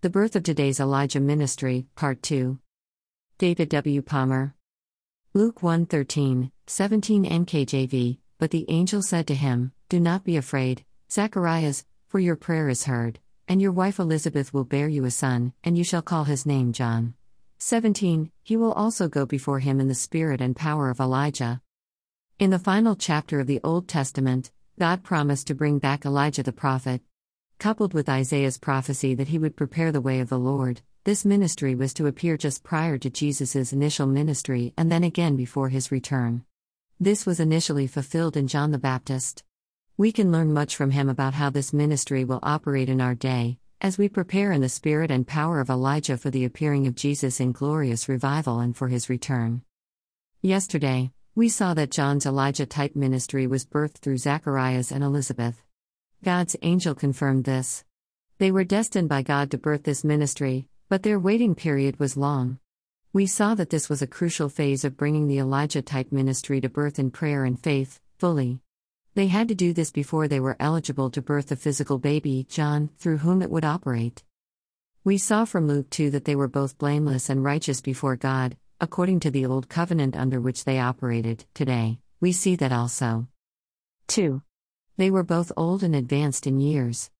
The Birth of Today's Elijah Ministry, Part 2. David W. Palmer. Luke 1 13, 17 NKJV. But the angel said to him, Do not be afraid, Zacharias, for your prayer is heard, and your wife Elizabeth will bear you a son, and you shall call his name John. 17 He will also go before him in the spirit and power of Elijah. In the final chapter of the Old Testament, God promised to bring back Elijah the prophet. Coupled with Isaiah's prophecy that he would prepare the way of the Lord, this ministry was to appear just prior to Jesus' initial ministry and then again before his return. This was initially fulfilled in John the Baptist. We can learn much from him about how this ministry will operate in our day, as we prepare in the spirit and power of Elijah for the appearing of Jesus in glorious revival and for his return. Yesterday, we saw that John's Elijah type ministry was birthed through Zacharias and Elizabeth. God's angel confirmed this. They were destined by God to birth this ministry, but their waiting period was long. We saw that this was a crucial phase of bringing the Elijah type ministry to birth in prayer and faith, fully. They had to do this before they were eligible to birth a physical baby, John, through whom it would operate. We saw from Luke 2 that they were both blameless and righteous before God, according to the Old Covenant under which they operated. Today, we see that also. 2. They were both old and advanced in years.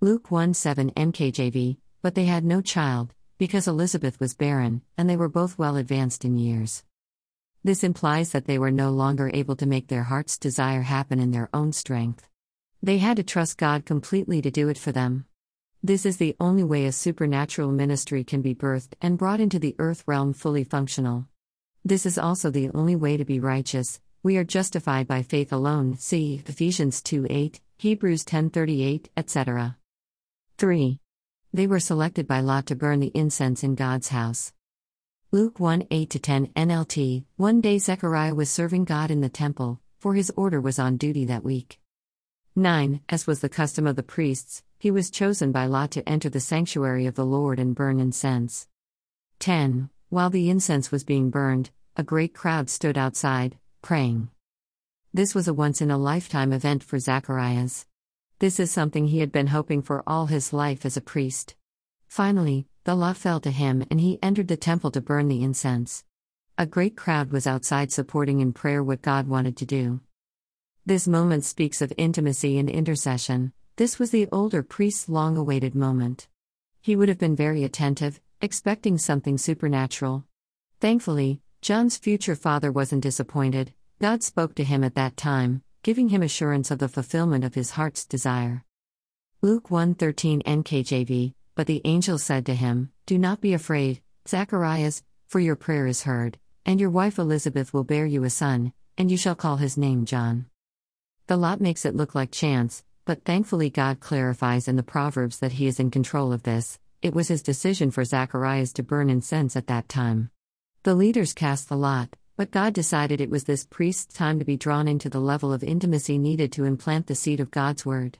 Luke 1 7 NKJV, but they had no child, because Elizabeth was barren, and they were both well advanced in years. This implies that they were no longer able to make their heart's desire happen in their own strength. They had to trust God completely to do it for them. This is the only way a supernatural ministry can be birthed and brought into the earth realm fully functional. This is also the only way to be righteous, we are justified by faith alone. See Ephesians 2 8, Hebrews 10 38, etc. 3. They were selected by Lot to burn the incense in God's house. Luke 1 8 10 NLT One day Zechariah was serving God in the temple, for his order was on duty that week. 9. As was the custom of the priests, he was chosen by Lot to enter the sanctuary of the Lord and burn incense. 10. While the incense was being burned, a great crowd stood outside, praying. This was a once in a lifetime event for Zacharias. This is something he had been hoping for all his life as a priest. Finally, the lot fell to him and he entered the temple to burn the incense. A great crowd was outside supporting in prayer what God wanted to do. This moment speaks of intimacy and intercession. This was the older priest's long awaited moment. He would have been very attentive, expecting something supernatural. Thankfully, John's future father wasn't disappointed. God spoke to him at that time, giving him assurance of the fulfillment of his heart's desire. Luke 1:13 NKJV But the angel said to him, Do not be afraid, Zacharias, for your prayer is heard, and your wife Elizabeth will bear you a son, and you shall call his name John. The lot makes it look like chance, but thankfully God clarifies in the Proverbs that he is in control of this. It was his decision for Zacharias to burn incense at that time. The leaders cast the lot, but God decided it was this priest's time to be drawn into the level of intimacy needed to implant the seed of God's word.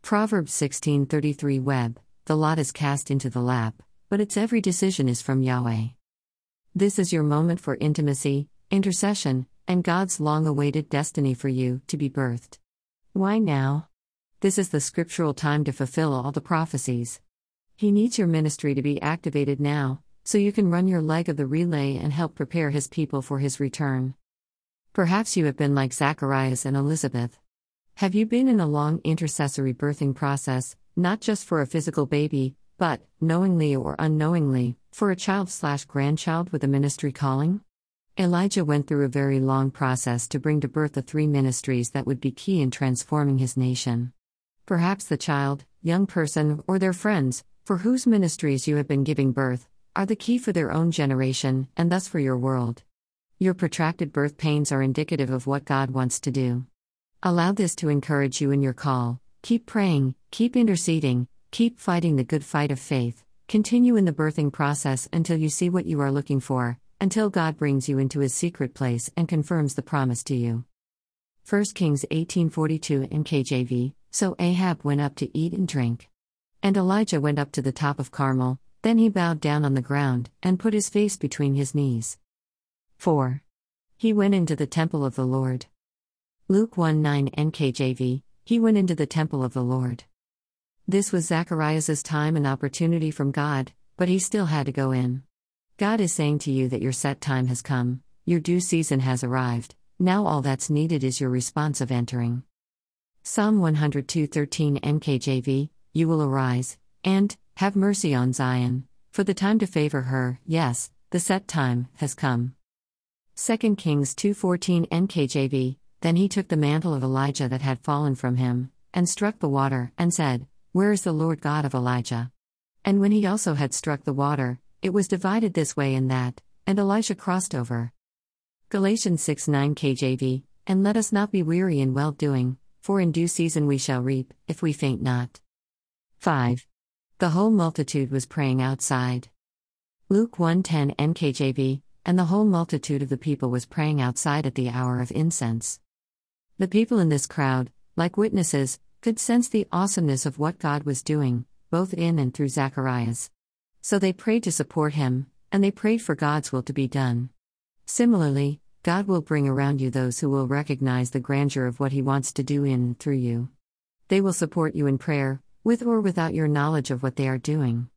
Proverbs 16:33 Web, the lot is cast into the lap, but its every decision is from Yahweh. This is your moment for intimacy, intercession, and God's long awaited destiny for you to be birthed. Why now? This is the scriptural time to fulfill all the prophecies. He needs your ministry to be activated now, so you can run your leg of the relay and help prepare his people for his return. Perhaps you have been like Zacharias and Elizabeth. Have you been in a long intercessory birthing process, not just for a physical baby, but, knowingly or unknowingly, for a child slash grandchild with a ministry calling? Elijah went through a very long process to bring to birth the three ministries that would be key in transforming his nation. Perhaps the child, young person, or their friends, for whose ministries you have been giving birth, are the key for their own generation, and thus for your world. Your protracted birth pains are indicative of what God wants to do. Allow this to encourage you in your call. Keep praying, keep interceding, keep fighting the good fight of faith, continue in the birthing process until you see what you are looking for, until God brings you into his secret place and confirms the promise to you. 1 Kings 18:42 in KJV So Ahab went up to eat and drink. And Elijah went up to the top of Carmel, then he bowed down on the ground, and put his face between his knees. 4. He went into the temple of the Lord. Luke 1 9 NKJV, he went into the temple of the Lord. This was Zacharias' time and opportunity from God, but he still had to go in. God is saying to you that your set time has come, your due season has arrived, now all that's needed is your response of entering. Psalm 102:13 NKJV You will arise and have mercy on Zion, for the time to favor her, yes, the set time has come. 2 Kings 2:14 NKJV Then he took the mantle of Elijah that had fallen from him and struck the water and said, Where is the Lord God of Elijah? And when he also had struck the water, it was divided this way and that, and Elisha crossed over. Galatians 6 9 KJV, and let us not be weary in well doing, for in due season we shall reap, if we faint not. 5. The whole multitude was praying outside. Luke 1:10 NKJV, and the whole multitude of the people was praying outside at the hour of incense. The people in this crowd, like witnesses, could sense the awesomeness of what God was doing, both in and through Zacharias. So they prayed to support him, and they prayed for God's will to be done. Similarly, God will bring around you those who will recognize the grandeur of what He wants to do in and through you. They will support you in prayer, with or without your knowledge of what they are doing.